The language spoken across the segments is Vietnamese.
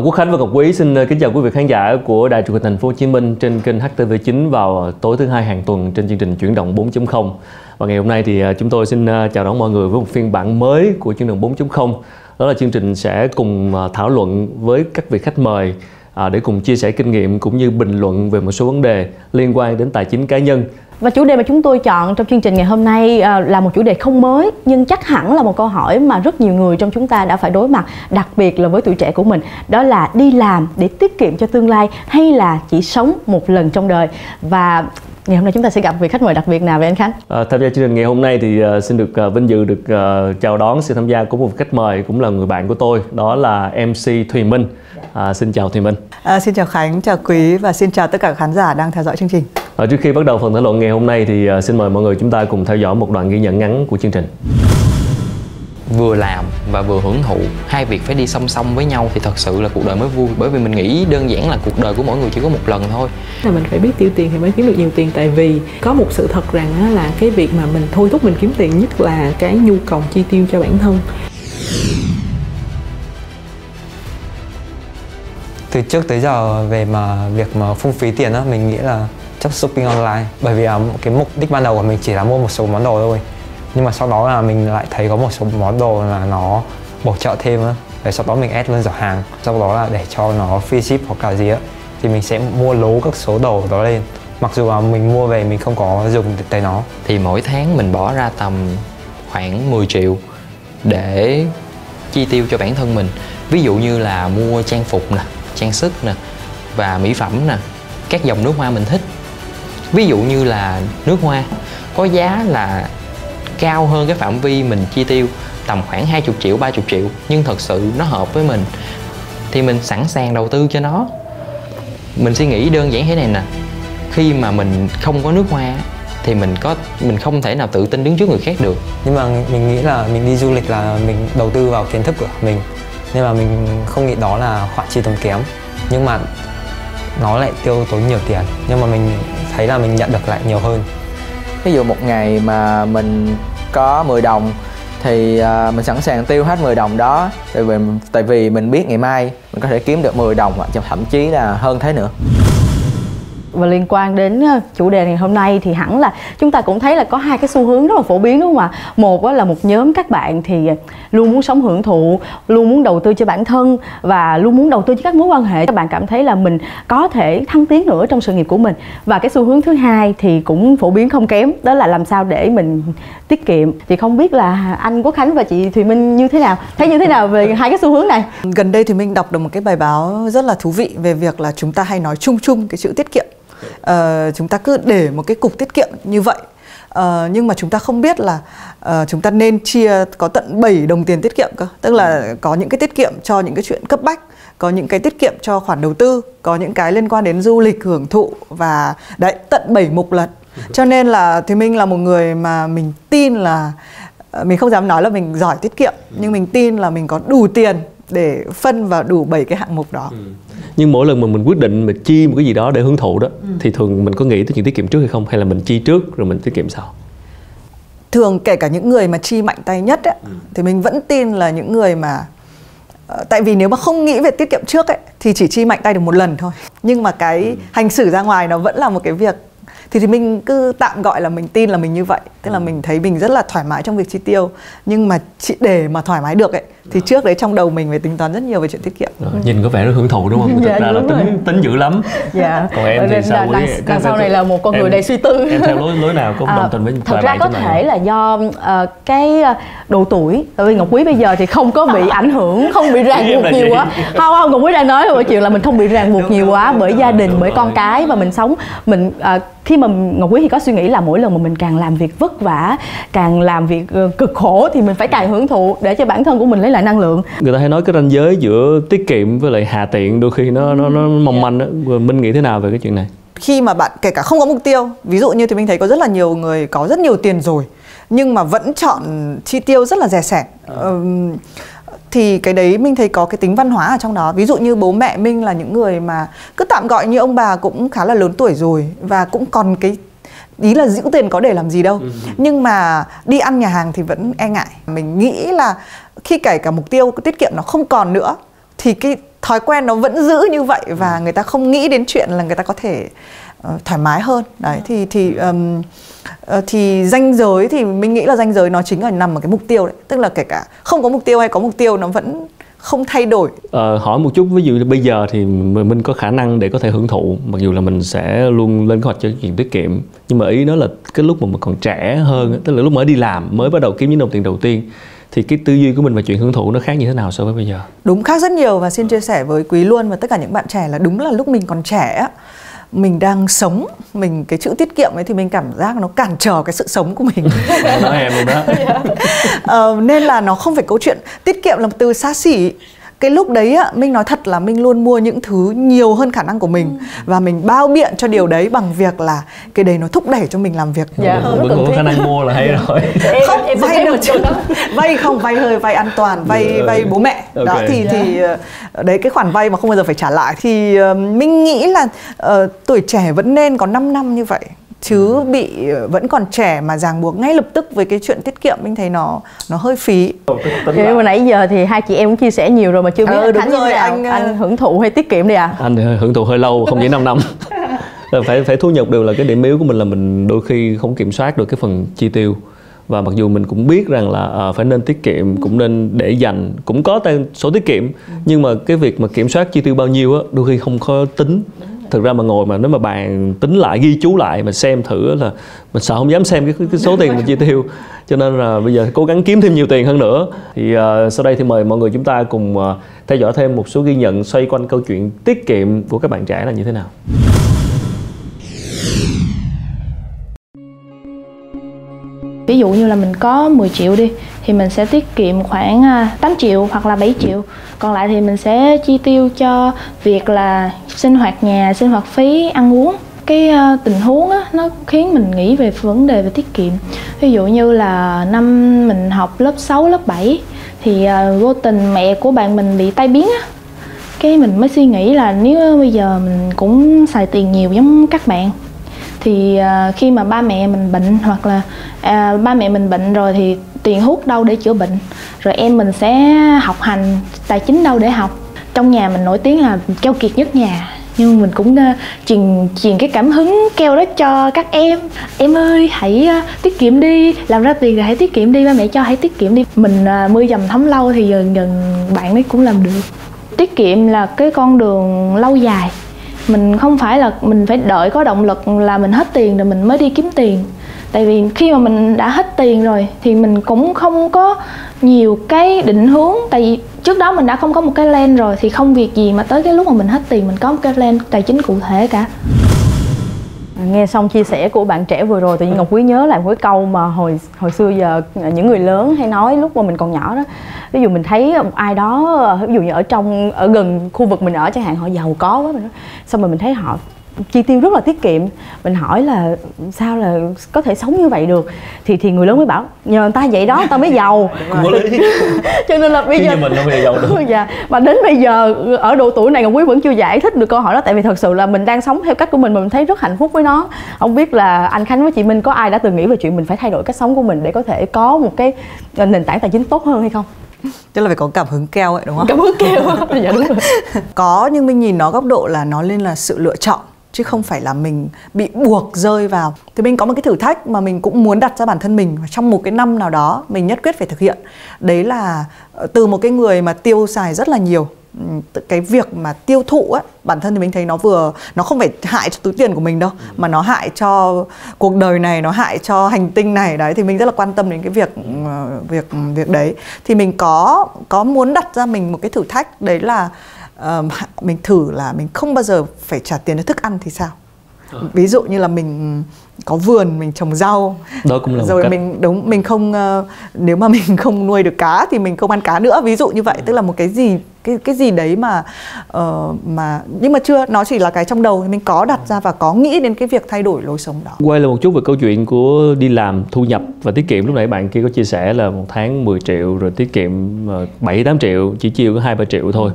Ờ, Quốc Khánh và Ngọc Quý xin ờ, kính chào quý vị khán giả của Đài truyền hình Thành phố Hồ Chí Minh trên kênh HTV9 vào tối thứ hai hàng tuần trên chương trình chuyển động 4.0. Và ngày hôm nay thì ờ, chúng tôi xin chào đón mọi người với một phiên bản mới của chuyển động 4.0. Đó là chương trình sẽ cùng thảo luận với các vị khách mời để cùng chia sẻ kinh nghiệm cũng như bình luận về một số vấn đề liên quan đến tài chính cá nhân và chủ đề mà chúng tôi chọn trong chương trình ngày hôm nay à, là một chủ đề không mới nhưng chắc hẳn là một câu hỏi mà rất nhiều người trong chúng ta đã phải đối mặt, đặc biệt là với tuổi trẻ của mình. Đó là đi làm để tiết kiệm cho tương lai hay là chỉ sống một lần trong đời. Và ngày hôm nay chúng ta sẽ gặp vị khách mời đặc biệt nào với anh Khánh? À, tham gia chương trình ngày hôm nay thì uh, xin được uh, vinh dự được uh, chào đón sự tham gia của một khách mời cũng là người bạn của tôi, đó là MC Thùy Minh. À, xin chào Thùy Minh. À, xin chào Khánh, chào Quý và xin chào tất cả khán giả đang theo dõi chương trình. À, trước khi bắt đầu phần thảo luận ngày hôm nay thì uh, xin mời mọi người chúng ta cùng theo dõi một đoạn ghi nhận ngắn của chương trình. Vừa làm và vừa hưởng thụ hai việc phải đi song song với nhau thì thật sự là cuộc đời mới vui. Bởi vì mình nghĩ đơn giản là cuộc đời của mỗi người chỉ có một lần thôi. Là mình phải biết tiêu tiền thì mới kiếm được nhiều tiền. Tại vì có một sự thật rằng là cái việc mà mình thôi thúc mình kiếm tiền nhất là cái nhu cầu chi tiêu cho bản thân. Từ trước tới giờ về mà việc mà phung phí tiền á mình nghĩ là chấp shopping online. Bởi vì là cái mục đích ban đầu của mình chỉ là mua một số món đồ thôi. Nhưng mà sau đó là mình lại thấy có một số món đồ là nó bổ trợ thêm á. Để sau đó mình add lên giỏ hàng. Sau đó là để cho nó free ship hoặc là gì á, thì mình sẽ mua lố các số đồ đó lên. Mặc dù là mình mua về mình không có dùng tới nó. Thì mỗi tháng mình bỏ ra tầm khoảng 10 triệu để chi tiêu cho bản thân mình. Ví dụ như là mua trang phục nè, trang sức nè và mỹ phẩm nè. Các dòng nước hoa mình thích ví dụ như là nước hoa, có giá là cao hơn cái phạm vi mình chi tiêu, tầm khoảng 20 triệu 30 triệu, nhưng thật sự nó hợp với mình, thì mình sẵn sàng đầu tư cho nó. Mình suy nghĩ đơn giản thế này nè, khi mà mình không có nước hoa thì mình có, mình không thể nào tự tin đứng trước người khác được. Nhưng mà mình nghĩ là mình đi du lịch là mình đầu tư vào kiến thức của mình. Nên mà mình không nghĩ đó là khoản chi tốn kém. Nhưng mà nó lại tiêu tốn nhiều tiền, nhưng mà mình thấy là mình nhận được lại nhiều hơn. Ví dụ một ngày mà mình có 10 đồng thì à, mình sẵn sàng tiêu hết 10 đồng đó. Tại vì tại vì mình biết ngày mai mình có thể kiếm được 10 đồng hoặc thậm chí là hơn thế nữa và liên quan đến ờ, chủ đề ngày hôm nay thì hẳn là chúng ta cũng thấy là có hai cái xu hướng rất là phổ biến, đúng không ạ? Một là một nhóm các bạn thì luôn muốn sống hưởng thụ, luôn muốn đầu tư cho bản thân và luôn muốn đầu tư cho các mối quan hệ. Các bạn cảm thấy là mình có thể thăng tiến nữa trong sự nghiệp của mình. Và cái xu hướng thứ hai thì cũng phổ biến không kém, đó là làm sao để mình tiết kiệm. Thì không biết là anh Quốc Khánh và chị Thùy Minh như thế nào? Thấy như thế nào về hai cái xu hướng này? Gần đây thì mình đọc được một cái bài báo rất là thú vị về việc là chúng ta hay nói chung chung cái chữ tiết kiệm uh, chúng ta cứ để một cái cục tiết kiệm như vậy. Uh, nhưng mà chúng ta không biết là uh, chúng ta nên chia có tận 7 đồng tiền tiết kiệm cơ. Tức là có những cái tiết kiệm cho những cái chuyện cấp bách có những cái tiết kiệm cho khoản đầu tư có những cái liên quan đến du lịch hưởng thụ và đấy tận 7 mục lận. Cho nên là thì minh là một người mà mình tin là mình không dám nói là mình giỏi tiết kiệm nhưng mình tin là mình có đủ tiền để phân vào đủ 7 cái hạng mục đó. Ừ nhưng mỗi lần mà mình quyết định mà chi một cái gì đó để hưởng thụ đó ừ. thì thường mình có nghĩ tới chuyện tiết kiệm trước hay không hay là mình chi trước rồi mình tiết kiệm sau thường kể cả những người mà chi mạnh tay nhất ấy, ừ. thì mình vẫn tin là những người mà uh, tại vì nếu mà không nghĩ về tiết kiệm trước ấy thì chỉ chi mạnh tay được một lần thôi nhưng mà cái ừ. hành xử ra ngoài nó vẫn là một cái việc thì thì mình cứ tạm gọi là mình tin là mình như vậy tức là ừ. mình thấy mình rất là thoải mái trong việc chi tiêu nhưng mà chỉ để mà thoải mái được ấy thì trước đấy trong đầu mình phải tính toán rất nhiều về chuyện tiết kiệm. Rồi, nhìn có vẻ rất hưởng thụ đúng không? Thực dạ, ra là tính rồi. tính dữ lắm. Dạ. Còn em thì sao đằng, đằng sau này là một con em, người đầy suy tư. em theo lối lối nào? Có à, đồng tình với thật ra có thể là do uh, cái ờ, độ tuổi. Tại vì ngọc quý bây giờ thì không có bị ảnh hưởng không bị ràng buộc nhiều quá. Không không ngọc quý đang nói về chuyện là mình không bị ràng buộc nhiều quá bởi gia đình bởi con cái và mình sống. Mình uh, khi mà ngọc quý thì có suy nghĩ là mỗi lần mà mình càng làm việc vất vả càng làm việc cực khổ thì mình phải càng hưởng thụ để cho bản thân của mình lấy lại năng lượng. Người ta hay nói cái ranh giới giữa tiết kiệm với lại hà tiện đôi khi nó nó nó mong manh đó minh nghĩ thế nào về cái chuyện này? Khi mà bạn kể cả không có mục tiêu ví dụ như thì mình thấy có rất là nhiều người có rất nhiều tiền rồi nhưng mà vẫn chọn chi tiêu rất là rẻ sẻn. À. thì cái đấy mình thấy có cái tính văn hóa ở trong đó. Ví dụ như bố mẹ minh là những người mà cứ tạm gọi như ông bà cũng khá là lớn tuổi rồi và cũng còn cái ý là giữ tiền có để làm gì đâu. Ừ. nhưng mà đi ăn nhà hàng thì vẫn e ngại. Mình nghĩ là khi kể cả mục tiêu tiết kiệm nó không còn nữa thì cái thói quen nó vẫn giữ như vậy và người ta không nghĩ đến chuyện là người ta có thể uh, thoải mái hơn. Đấy thì thì um, uh, thì danh giới thì mình nghĩ là danh giới nó chính là nằm ở cái mục tiêu đấy. Tức là kể cả không có mục tiêu hay có mục tiêu nó vẫn không thay đổi? Ờ, hỏi một chút ví dụ như bây giờ thì mình có khả năng để có thể hưởng thụ mặc dù là mình sẽ luôn lên kế hoạch cho chuyện tiết kiệm nhưng mà ý nó là cái lúc mà mình còn trẻ hơn tức là lúc mới đi làm mới bắt đầu kiếm những đồng tiền đầu tiên thì cái tư duy của mình về chuyện hưởng thụ nó khác như thế nào so với bây giờ? Đúng khác rất nhiều và xin chia sẻ với quý luôn và tất cả những bạn trẻ là đúng là lúc mình còn trẻ mình đang sống mình cái chữ tiết kiệm ấy thì mình cảm giác nó cản trở cái sự sống của mình. Nói em đó. Uh, nên là nó không phải câu chuyện tiết kiệm là một từ xa xỉ cái lúc đấy á minh nói thật là minh luôn mua những thứ nhiều hơn khả năng của mình ừ. và mình bao biện cho điều đấy bằng việc là cái đấy nó thúc đẩy cho mình làm việc dạ, hơn vẫn có khả năng mua là hay rồi em, không em vay được chứ vay không vay hơi vay an toàn vay yeah. Dạ. vay bố mẹ okay. đó thì yeah. thì dạ. ờ, đấy cái khoản vay mà không bao giờ phải trả lại thì uh, minh nghĩ là uh, tuổi trẻ vẫn nên có 5 năm như vậy chứ ừ. bị vẫn còn trẻ mà ràng buộc ngay lập tức với cái chuyện tiết kiệm mình thấy nó nó hơi phí. Thì mà nãy giờ thì hai chị em cũng chia sẻ nhiều rồi mà chưa biết ừ, đúng rồi, anh anh ờ, hưởng thụ hay tiết kiệm đi à? Anh hưởng thụ hơi lâu, không chỉ 5 năm. phải phải thú nhận đều là cái điểm yếu của mình là mình đôi khi không kiểm soát được cái phần chi tiêu và mặc dù mình cũng biết rằng là uh, phải nên tiết kiệm cũng nên để dành cũng có tên số tiết kiệm nhưng mà cái việc mà kiểm soát chi tiêu bao nhiêu á đôi khi không có tính thực ra mà ngồi mà nếu mà bạn tính lại ghi chú lại mà xem thử là mình sợ không dám xem cái, cái số tiền mình chi tiêu. Cho nên là bây giờ cố gắng kiếm thêm nhiều tiền hơn nữa. Thì uh, sau đây thì mời mọi người chúng ta cùng uh, theo dõi thêm một số ghi nhận xoay quanh câu chuyện tiết kiệm của các bạn trẻ là như thế nào. Ví dụ như là mình có 10 triệu đi thì mình sẽ tiết kiệm khoảng à, 8 triệu hoặc là 7 triệu. Còn lại thì mình sẽ chi tiêu cho việc là sinh hoạt nhà sinh hoạt phí ăn uống. Cái à, tình huống á, nó khiến mình nghĩ về vấn đề về tiết kiệm. Ví dụ như là năm mình học lớp 6, lớp 7 thì à, vô tình mẹ của bạn mình bị tai biến á. Cái mình mới suy nghĩ là nếu bây giờ mình cũng xài tiền nhiều giống các bạn thì uh, khi mà ba mẹ mình bệnh hoặc là uh, ba mẹ mình bệnh rồi thì tiền hút đâu để chữa bệnh. Rồi em mình sẽ học hành tài chính đâu để học. Trong nhà mình nổi tiếng là keo kiệt nhất nhà. Nhưng mình cũng uh, truyền truyền cái cảm hứng keo đó cho các em. Em ơi hãy uh, tiết kiệm đi. Làm ra tiền rồi hãy tiết kiệm đi. Ba mẹ cho hãy tiết kiệm đi. Mình uh, mưa dầm thấm lâu thì dần dần bạn ấy cũng làm được. Tiết kiệm là cái con đường lâu dài mình không phải là mình phải đợi có động lực là mình hết tiền rồi mình mới đi kiếm tiền. Tại vì khi mà mình đã hết tiền rồi thì mình cũng không có nhiều cái định hướng. Tại vì trước đó mình đã không có một cái plan rồi thì không việc gì mà tới cái lúc mà mình hết tiền mình có một cái plan tài chính cụ thể cả nghe xong chia sẻ của bạn trẻ vừa rồi tự nhiên ngọc quý nhớ lại một cái câu mà hồi hồi xưa giờ những người lớn hay nói lúc mà mình còn nhỏ đó. Ví dụ mình thấy ai đó ví dụ như ở trong ở gần khu vực mình ở chẳng hạn họ giàu có quá mình nói, xong rồi mình thấy họ chi tiêu rất là tiết kiệm. Mình hỏi là sao là có thể sống như vậy được? Thì thì người lớn mới bảo nhờ người ta vậy đó người ta mới giàu. Cho nên là bây giờ mình bây giàu được. Dạ. Mà đến bây giờ ở độ tuổi này ngọc quý vẫn chưa giải thích được câu hỏi đó tại vì thật sự là mình đang sống theo cách của mình mà mình thấy rất hạnh phúc với nó. Không biết là anh khánh với chị minh có ai đã từng nghĩ về chuyện mình phải thay đổi cách sống của mình để có thể có một cái nền tảng tài chính tốt hơn hay không? Tức là phải có cảm hứng keo ấy đúng không? Cảm hứng keo. Dạ đúng rồi. Có nhưng mình nhìn nó góc độ là nó lên là sự lựa chọn chứ không phải là mình bị buộc rơi vào. Thì mình có một cái thử thách mà mình cũng muốn đặt ra bản thân mình trong một cái năm nào đó mình nhất quyết phải thực hiện. Đấy là ờ, từ một cái người mà tiêu xài rất là nhiều ừ, cái việc mà tiêu thụ ấy bản thân thì mình thấy nó vừa, nó không phải hại cho túi tiền của mình đâu, mà nó hại cho cuộc đời này, nó hại cho hành tinh này. Đấy, thì mình rất là quan tâm đến cái việc ừ, việc việc đấy. Thì mình có có muốn đặt ra mình một cái thử thách, đấy là uh, mình thử là mình không bao giờ phải trả tiền cho thức ăn thì sao? À. ví dụ như là mình có vườn mình trồng rau. Đó cũng là rồi mình đúng mình không uh, nếu mà mình không nuôi được cá thì mình không ăn cá nữa. Ví dụ như vậy ừ. tức là một cái gì cái cái gì đấy mà uh, mà nhưng mà chưa nó chỉ là cái trong đầu thì mình có đặt ra và có nghĩ đến cái việc thay đổi lối sống đó. Quay lại một chút về câu chuyện của đi làm thu nhập và tiết kiệm. Lúc nãy bạn kia có chia sẻ là một tháng 10 triệu rồi tiết kiệm bảy tám triệu chỉ chiêu có hai ba triệu thôi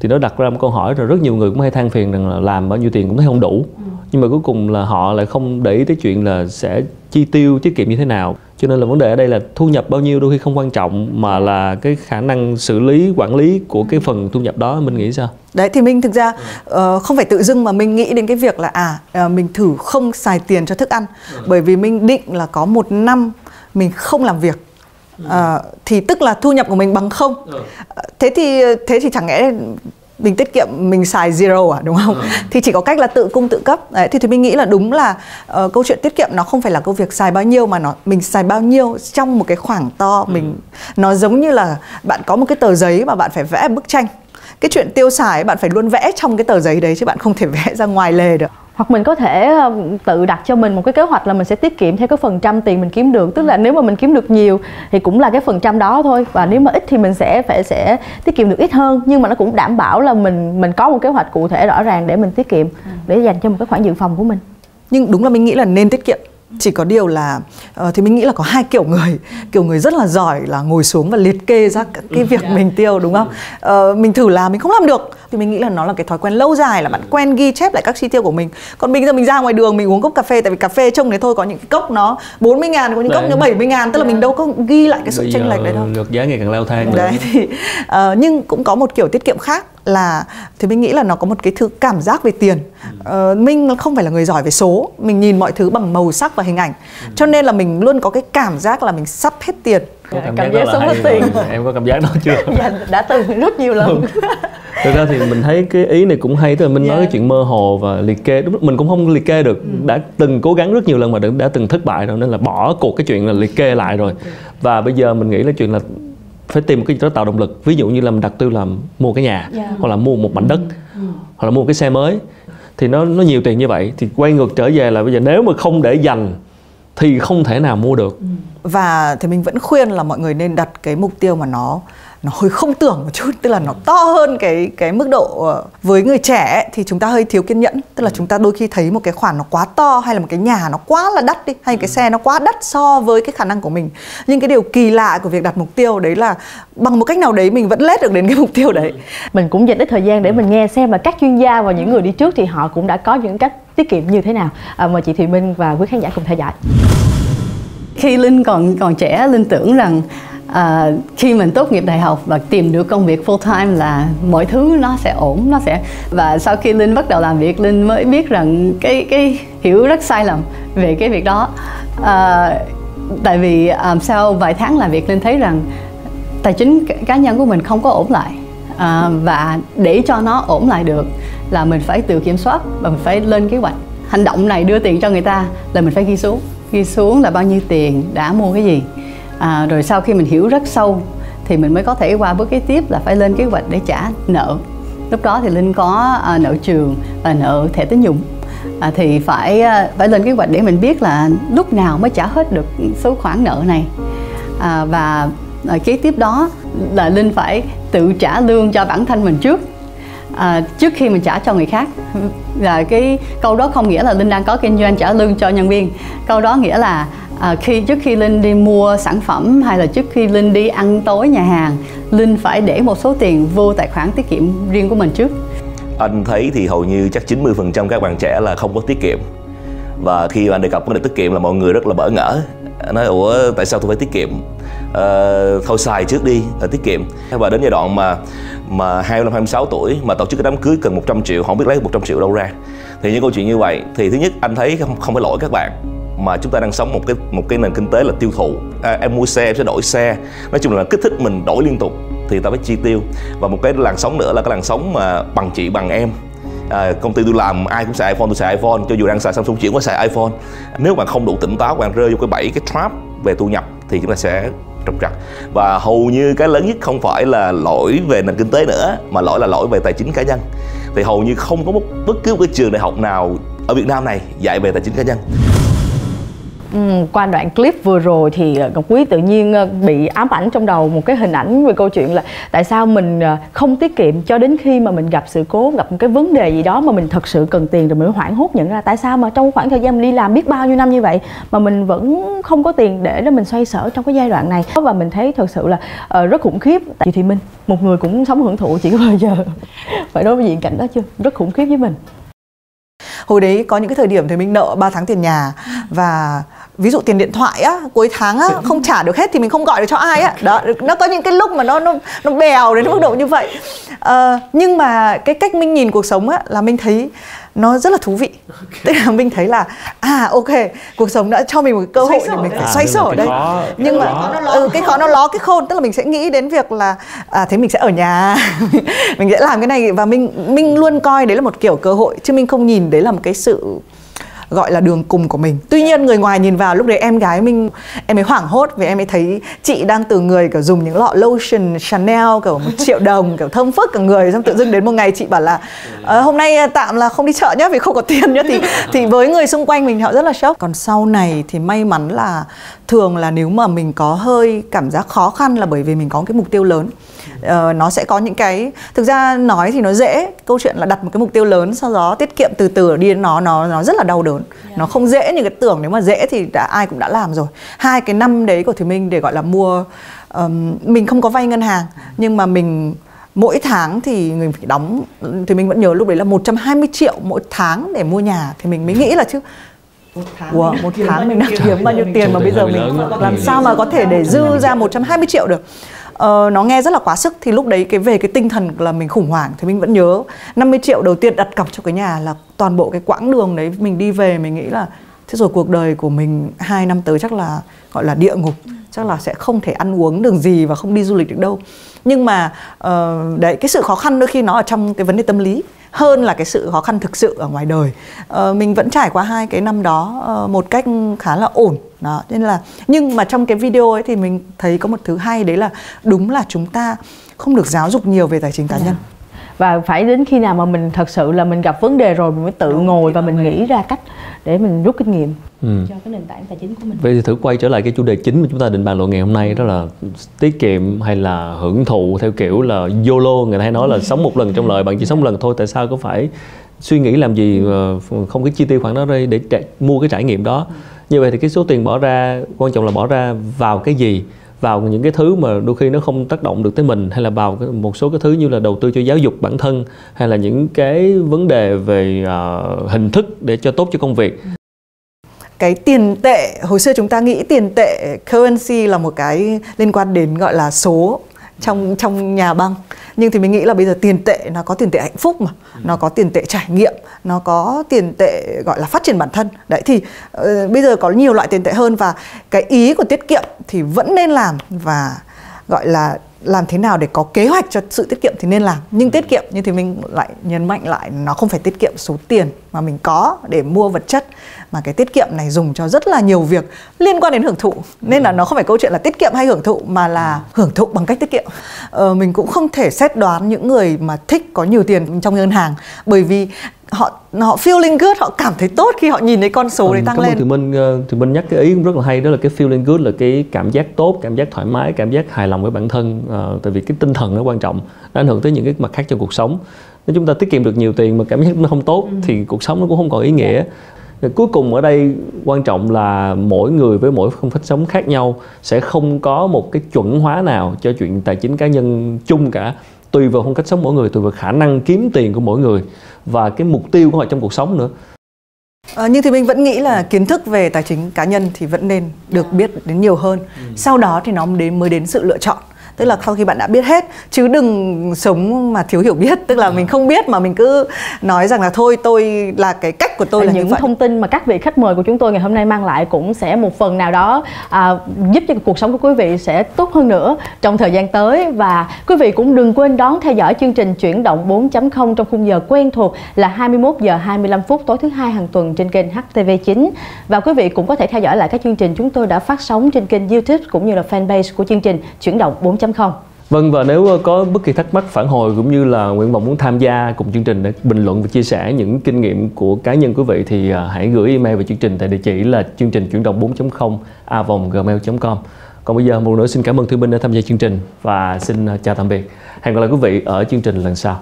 thì nó đặt ra một câu hỏi rồi rất nhiều người cũng hay than phiền rằng là làm bao nhiêu tiền cũng thấy không đủ. Ừ. nhưng mà cuối cùng là họ lại không để ý tới chuyện là sẽ chi tiêu tiết kiệm như thế nào. Cho nên là vấn đề ở đây là thu nhập bao nhiêu đôi khi không quan trọng mà là cái khả năng xử lý quản lý của cái phần thu nhập đó. Mình nghĩ sao? Đấy thì mình thực ra uh, không phải tự dưng mà mình nghĩ đến cái việc là à uh, mình thử không xài tiền cho thức ăn. Bởi vì mình định là có một năm mình không làm việc uh, thì tức là thu nhập của mình bằng không thế thì thế thì chẳng lẽ mình tiết kiệm mình xài zero à đúng không? Ừ. Thì chỉ có cách là tự cung tự cấp. Đấy, thì thì mình nghĩ là đúng là uh, câu chuyện tiết kiệm nó không phải là câu việc xài bao nhiêu mà nó mình xài bao nhiêu trong một cái khoảng to ừ. mình nó giống như là bạn có một cái tờ giấy mà bạn phải vẽ bức tranh. Cái chuyện tiêu xài bạn phải luôn vẽ trong cái tờ giấy đấy chứ bạn không thể vẽ ra ngoài lề được hoặc mình có thể ờ, tự đặt cho mình một cái kế hoạch là mình sẽ tiết kiệm theo cái phần trăm tiền mình kiếm được. Tức là nếu mà mình kiếm được nhiều thì cũng là cái phần trăm đó thôi. Và nếu mà ít thì mình sẽ phải sẽ tiết kiệm được ít hơn. Nhưng mà nó cũng đảm bảo là mình mình có một kế hoạch cụ thể rõ ràng để mình tiết kiệm để dành cho một cái khoản dự phòng của mình. Nhưng đúng là mình nghĩ là nên tiết kiệm chỉ có điều là uh, thì mình nghĩ là có hai kiểu người. Kiểu người rất là giỏi là ngồi xuống và liệt kê ra cái việc dạ. mình tiêu đúng không? Uh, mình thử làm mình không làm được. Thì mình nghĩ là nó là cái thói quen lâu dài là bạn quen ghi chép lại các chi tiêu của mình. Còn bây giờ mình ra ngoài đường mình uống cốc cà phê tại vì cà phê trông đấy thôi có những cái cốc nó 40 ngàn có những đấy. cốc nó 70 ngàn tức là mình đâu có ghi lại cái sự chênh lệch đấy đâu. được giá ngày càng leo thang đấy thì uh, nhưng cũng có một kiểu tiết kiệm khác là thì mình nghĩ là nó có một cái thứ cảm giác về tiền. Ừ. uh, minh không phải là người giỏi về số mình nhìn mọi thứ bằng màu sắc và hình ảnh. Ừ. cho nên là mình luôn có cái cảm giác là mình sắp hết tiền. Có cảm, cảm giác, giác sống hết tiền em có cảm giác đó chưa? Dạ, đã từng rất nhiều lần. Thực ra thì mình thấy cái ý này cũng hay tức là mình yeah. nói cái chuyện mơ hồ và liệt kê. Đúng mình cũng không liệt kê được. Ừ. đã từng cố gắng rất nhiều lần mà đã, đã từng thất bại rồi nên là bỏ cuộc cái chuyện là liệt kê lại rồi. Và bây giờ mình nghĩ là chuyện là phải tìm một cái gì đó tạo động lực ví dụ như là mình đặt tiêu là mua cái nhà yeah. Dạ. hoặc là mua một mảnh đất ừ. hoặc là mua cái xe mới thì nó nó nhiều tiền như vậy thì quay ngược trở về là bây giờ nếu mà không để dành thì không thể nào mua được ừ. và thì mình vẫn khuyên là mọi người nên đặt cái mục tiêu mà nó nó hơi không tưởng một chút tức là nó to hơn cái cái mức độ ờ, với người trẻ thì chúng ta hơi thiếu kiên nhẫn. Tức là chúng ta đôi khi thấy một cái khoản nó quá to hay là một cái nhà nó quá là đắt đi hay cái xe nó quá đắt so với cái khả năng của mình. Nhưng cái điều kỳ lạ của việc đặt mục tiêu đấy là bằng một cách nào đấy mình vẫn lết được đến cái mục tiêu đấy. Mình cũng dành ít thời gian để mình nghe xem là các chuyên gia và những người đi trước thì họ cũng đã có những cách tiết kiệm như thế nào. À, mời chị Thùy Minh và quý khán giả cùng theo dõi. Khi linh còn còn trẻ linh tưởng rằng à, khi mình tốt nghiệp đại học và tìm được công việc full time là mọi thứ nó sẽ ổn nó sẽ và sau khi linh bắt đầu làm việc linh mới biết rằng cái cái hiểu rất sai lầm về cái việc đó. À, tại vì um, sau vài tháng làm việc linh thấy rằng tài chính cá nhân của mình không có ổn lại. À, và để cho nó ổn lại được là mình phải tự kiểm soát và mình phải lên kế hoạch. Hành động này đưa tiền cho người ta là mình phải ghi xuống. Ghi xuống là bao nhiêu tiền đã mua cái gì à, rồi sau khi mình hiểu rất sâu thì mình mới có thể qua bước kế tiếp là phải lên kế hoạch để trả nợ. Lúc đó thì linh có à, nợ trường và nợ thẻ tín dụng. À, thì phải à, phải lên kế hoạch để mình biết là lúc nào mới trả hết được số khoản nợ này. À, và à, kế tiếp đó là linh phải tự trả lương cho bản thân mình trước. À, trước khi mình trả cho người khác. Là cái câu đó không nghĩa là linh đang có kinh doanh trả lương cho nhân viên. Câu đó nghĩa là à, khi trước khi linh đi mua sản phẩm hay là trước khi linh đi ăn tối nhà hàng linh phải để một số tiền vô tài khoản tiết kiệm riêng của mình trước. Anh thấy thì hầu như chắc 90% các bạn trẻ là không có tiết kiệm. Và khi anh đề cập vấn đề tiết kiệm là mọi người rất là bỡ ngỡ. Nói ủa tại sao tôi phải tiết kiệm? À, thôi xài trước đi uh, tiết kiệm. Và đến giai đoạn mà mà 25 26 tuổi mà tổ chức cái đám cưới cần 100 triệu không biết lấy 100 triệu đâu ra. Thì những câu chuyện như vậy thì thứ nhất anh thấy không, không phải lỗi các bạn mà chúng ta đang sống một cái một cái nền kinh tế là tiêu thụ. À, em mua xe em sẽ đổi xe. Nói chung là kích thích mình đổi liên tục thì ta phải chi tiêu. Và một cái làn sóng nữa là cái làn sóng mà bằng chị bằng em. À, công ty tôi làm ai cũng xài iPhone tôi xài iPhone. Cho dù đang xài Samsung chuyển qua xài iPhone. Nếu bạn không đủ tỉnh táo bạn rơi vô cái bẫy cái trap về thu nhập thì chúng ta sẽ trục trặc. Và hầu như cái lớn nhất không phải là lỗi về nền kinh tế nữa mà lỗi là lỗi về tài chính cá nhân. Thì hầu như không có một bất cứ một cái trường đại học nào ở Việt Nam này dạy về tài chính cá nhân. Ừ, qua đoạn clip vừa rồi thì ờ, Ngọc Quý tự nhiên ờ, bị ám ảnh trong đầu một cái hình ảnh về câu chuyện là tại sao mình ờ, không tiết kiệm cho đến khi mà mình gặp sự cố gặp một cái vấn đề gì đó mà mình thật sự cần tiền rồi mình hoảng hốt nhận ra. Tại sao mà trong khoảng thời gian mình đi làm biết bao nhiêu năm như vậy mà mình vẫn không có tiền để để mình xoay sở trong cái giai đoạn này? Và mình thấy thật sự là uh, rất khủng khiếp. Chị Thị Minh một người cũng sống hưởng thụ chỉ có bao giờ. Phải đối diện cảnh đó chưa rất khủng khiếp với mình. Hồi đấy có những cái thời điểm thì mình nợ 3 tháng tiền nhà và ví dụ tiền điện thoại á cuối tháng á không trả được hết thì mình không gọi được cho ai á. Đó nó có những cái lúc mà nó nó nó bèo đến mức độ như vậy. À, nhưng mà cái cách mình nhìn cuộc sống á là mình thấy nó rất là thú vị. Tức là mình thấy là à ok cuộc sống đã cho mình một cơ hội để mình phải À, xoay sở ở đây. Khó- nhưng mà khó. ừ, cái khó nó ló cái khôn. Tức là mình sẽ nghĩ đến việc là à thế mình sẽ ở nhà. Mình sẽ làm cái này. Và mình mình luôn coi đấy là một kiểu cơ hội chứ mình không nhìn đấy là một cái sự gọi là đường cùng của mình. Tuy nhiên người ngoài nhìn vào lúc đấy em gái mình em ấy hoảng hốt vì em ấy thấy chị đang từ người kiểu dùng những lọ lotion Chanel kiểu một triệu đồng kiểu thơm phức cả người. Xong tự dưng đến một ngày chị bảo là "Ờ, hôm nay tạm là không đi chợ nhá vì không có tiền nhá. Thì thì với người xung quanh mình họ rất là sốc. Còn sau này thì may mắn là thường là nếu mà mình có hơi cảm giác khó khăn là bởi vì mình có cái mục tiêu lớn Ờ, nó sẽ có những cái thực ra nói thì nó dễ câu chuyện là đặt một cái mục tiêu lớn sau đó tiết kiệm từ từ đi đến nó nó nó rất là đau đớn. Nó không dễ như cái tưởng nếu mà dễ thì đã ai cũng đã làm rồi. Hai cái năm đấy của thì mình để gọi là mua ờm, mình không có vay ngân hàng nhưng mà mình mỗi tháng thì mình phải đóng thì mình vẫn nhớ lúc đấy là 120 triệu mỗi tháng để mua nhà thì mình mới nghĩ là chứ Wow, một tháng mình đang kiếm bao nhiêu tiền mà bây giờ mình làm sao mà có thể để dư ra 120 triệu được uh, nó nghe rất là quá sức. Thì lúc đấy cái về cái tinh thần là mình khủng hoảng thì mình vẫn nhớ. 50 triệu đầu tiên đặt cọc cho cái nhà là toàn bộ cái quãng đường đấy mình đi về mình nghĩ là thế rồi cuộc đời của mình hai năm tới chắc là gọi là địa ngục. Chắc là sẽ không thể ăn uống được gì và không đi du lịch được đâu. Nhưng mà uh, đấy cái sự khó khăn đôi khi nó ở trong cái vấn đề tâm lý hơn là cái sự khó khăn thực sự ở ngoài đời. Ờ, mình vẫn trải qua hai cái năm đó ờ, một cách khá là ổn. Đó nên là nhưng mà trong cái video ấy thì mình thấy có một thứ hay đấy là đúng là chúng ta không được giáo dục nhiều về tài chính cá nhân và phải đến khi nào mà mình thật sự là mình gặp vấn đề rồi mình mới tự ngồi và mình nghĩ ra cách để mình rút kinh nghiệm. Ừ. cho cái nền tảng tài chính của mình. Vậy thì thử quay trở lại cái chủ đề chính mà chúng ta định bàn luận ngày hôm nay đó là tiết kiệm hay là hưởng thụ theo kiểu là YOLO người ta hay nói là sống một lần trong đời bạn chỉ sống một lần thôi tại sao có phải suy nghĩ làm gì ờ, không cái chi tiêu khoản đó đây để trải- mua cái trải nghiệm đó? Như vậy thì cái số tiền bỏ ra quan trọng là bỏ ra vào cái gì vào những cái thứ mà đôi khi nó không tác động được tới mình hay là vào một số cái thứ như là đầu tư cho giáo dục bản thân hay là những cái vấn đề về uh, hình thức để cho tốt cho công việc. Cái tiền tệ hồi xưa chúng ta nghĩ tiền tệ currency là một cái liên quan đến gọi là số trong trong nhà băng. Nhưng thì mình nghĩ là bây giờ tiền tệ nó có tiền tệ hạnh phúc mà. Nó có tiền tệ trải nghiệm nó có tiền tệ gọi là phát triển bản thân. Đấy thì ờ, bây giờ có nhiều loại tiền tệ hơn và cái ý của tiết kiệm thì vẫn nên làm và gọi là làm thế nào để có kế hoạch cho sự tiết kiệm thì nên làm. Nhưng tiết kiệm như thì mình lại nhấn mạnh lại nó không phải tiết kiệm số tiền mà mình có để mua vật chất mà cái tiết kiệm này dùng cho rất là nhiều việc liên quan đến hưởng thụ. Nên là nó không phải câu chuyện là tiết kiệm hay hưởng thụ mà là hưởng thụ bằng cách tiết kiệm. Ờ, mình cũng không thể xét đoán những người mà thích có nhiều tiền trong ngân hàng bởi vì họ họ feeling good họ cảm thấy tốt khi họ nhìn thấy con số đấy tăng lên Thì Minh ờ, Thì Minh nhắc cái ý cũng rất là hay đó là cái feeling good là cái cảm giác tốt, cảm giác thoải mái, cảm giác hài lòng với bản thân Ờ, tại vì cái tinh thần nó quan trọng nó ảnh hưởng tới những cái mặt khác trong cuộc sống. Nếu chúng ta tiết kiệm được nhiều tiền mà cảm giác nó không tốt thì cuộc sống nó cũng không còn ý nghĩa. Rồi Cuối cùng ở đây quan trọng là mỗi người với mỗi phong cách sống khác nhau sẽ không có một cái chuẩn hóa nào cho chuyện tài chính cá nhân chung cả tùy vào phong cách sống mỗi người tùy vào khả năng kiếm tiền của mỗi người và cái mục tiêu của họ trong cuộc sống nữa Ờ, nhưng thì mình vẫn nghĩ là kiến thức về tài chính cá nhân thì vẫn nên được biết đến nhiều hơn. Sau đó thì nó đến mới đến sự lựa chọn. Tức là sau khi bạn đã biết hết chứ đừng sống mà thiếu hiểu biết, tức là mình không biết mà mình cứ nói rằng là thôi tôi là cái cách của tôi là những như vậy. thông tin mà các vị khách mời của chúng tôi ngày hôm nay mang lại cũng sẽ một phần nào đó à, giúp cho cuộc sống của quý vị sẽ tốt hơn nữa trong thời gian tới. Và quý vị cũng đừng quên đón theo dõi chương trình chuyển động 4.0 trong khung giờ quen thuộc là 21 giờ 25 phút tối thứ hai hàng tuần trên kênh HTV9 và quý vị cũng có thể theo dõi lại các chương trình chúng tôi đã phát sóng trên kênh YouTube cũng như là fanpage của chương trình chuyển động 4.0 Vâng và nếu ờ, có bất kỳ thắc mắc phản hồi cũng như là nguyện vọng muốn tham gia cùng chương trình để bình luận và chia sẻ những kinh nghiệm của cá nhân quý vị thì ờ, hãy gửi email về chương trình tại địa chỉ là chương trình chuyển động 4.0 a gmail.com. Còn bây giờ một lần nữa xin cảm ơn Thư Minh đã tham gia chương trình và xin ờ, chào tạm biệt. Hẹn gặp lại quý vị ở chương trình lần sau.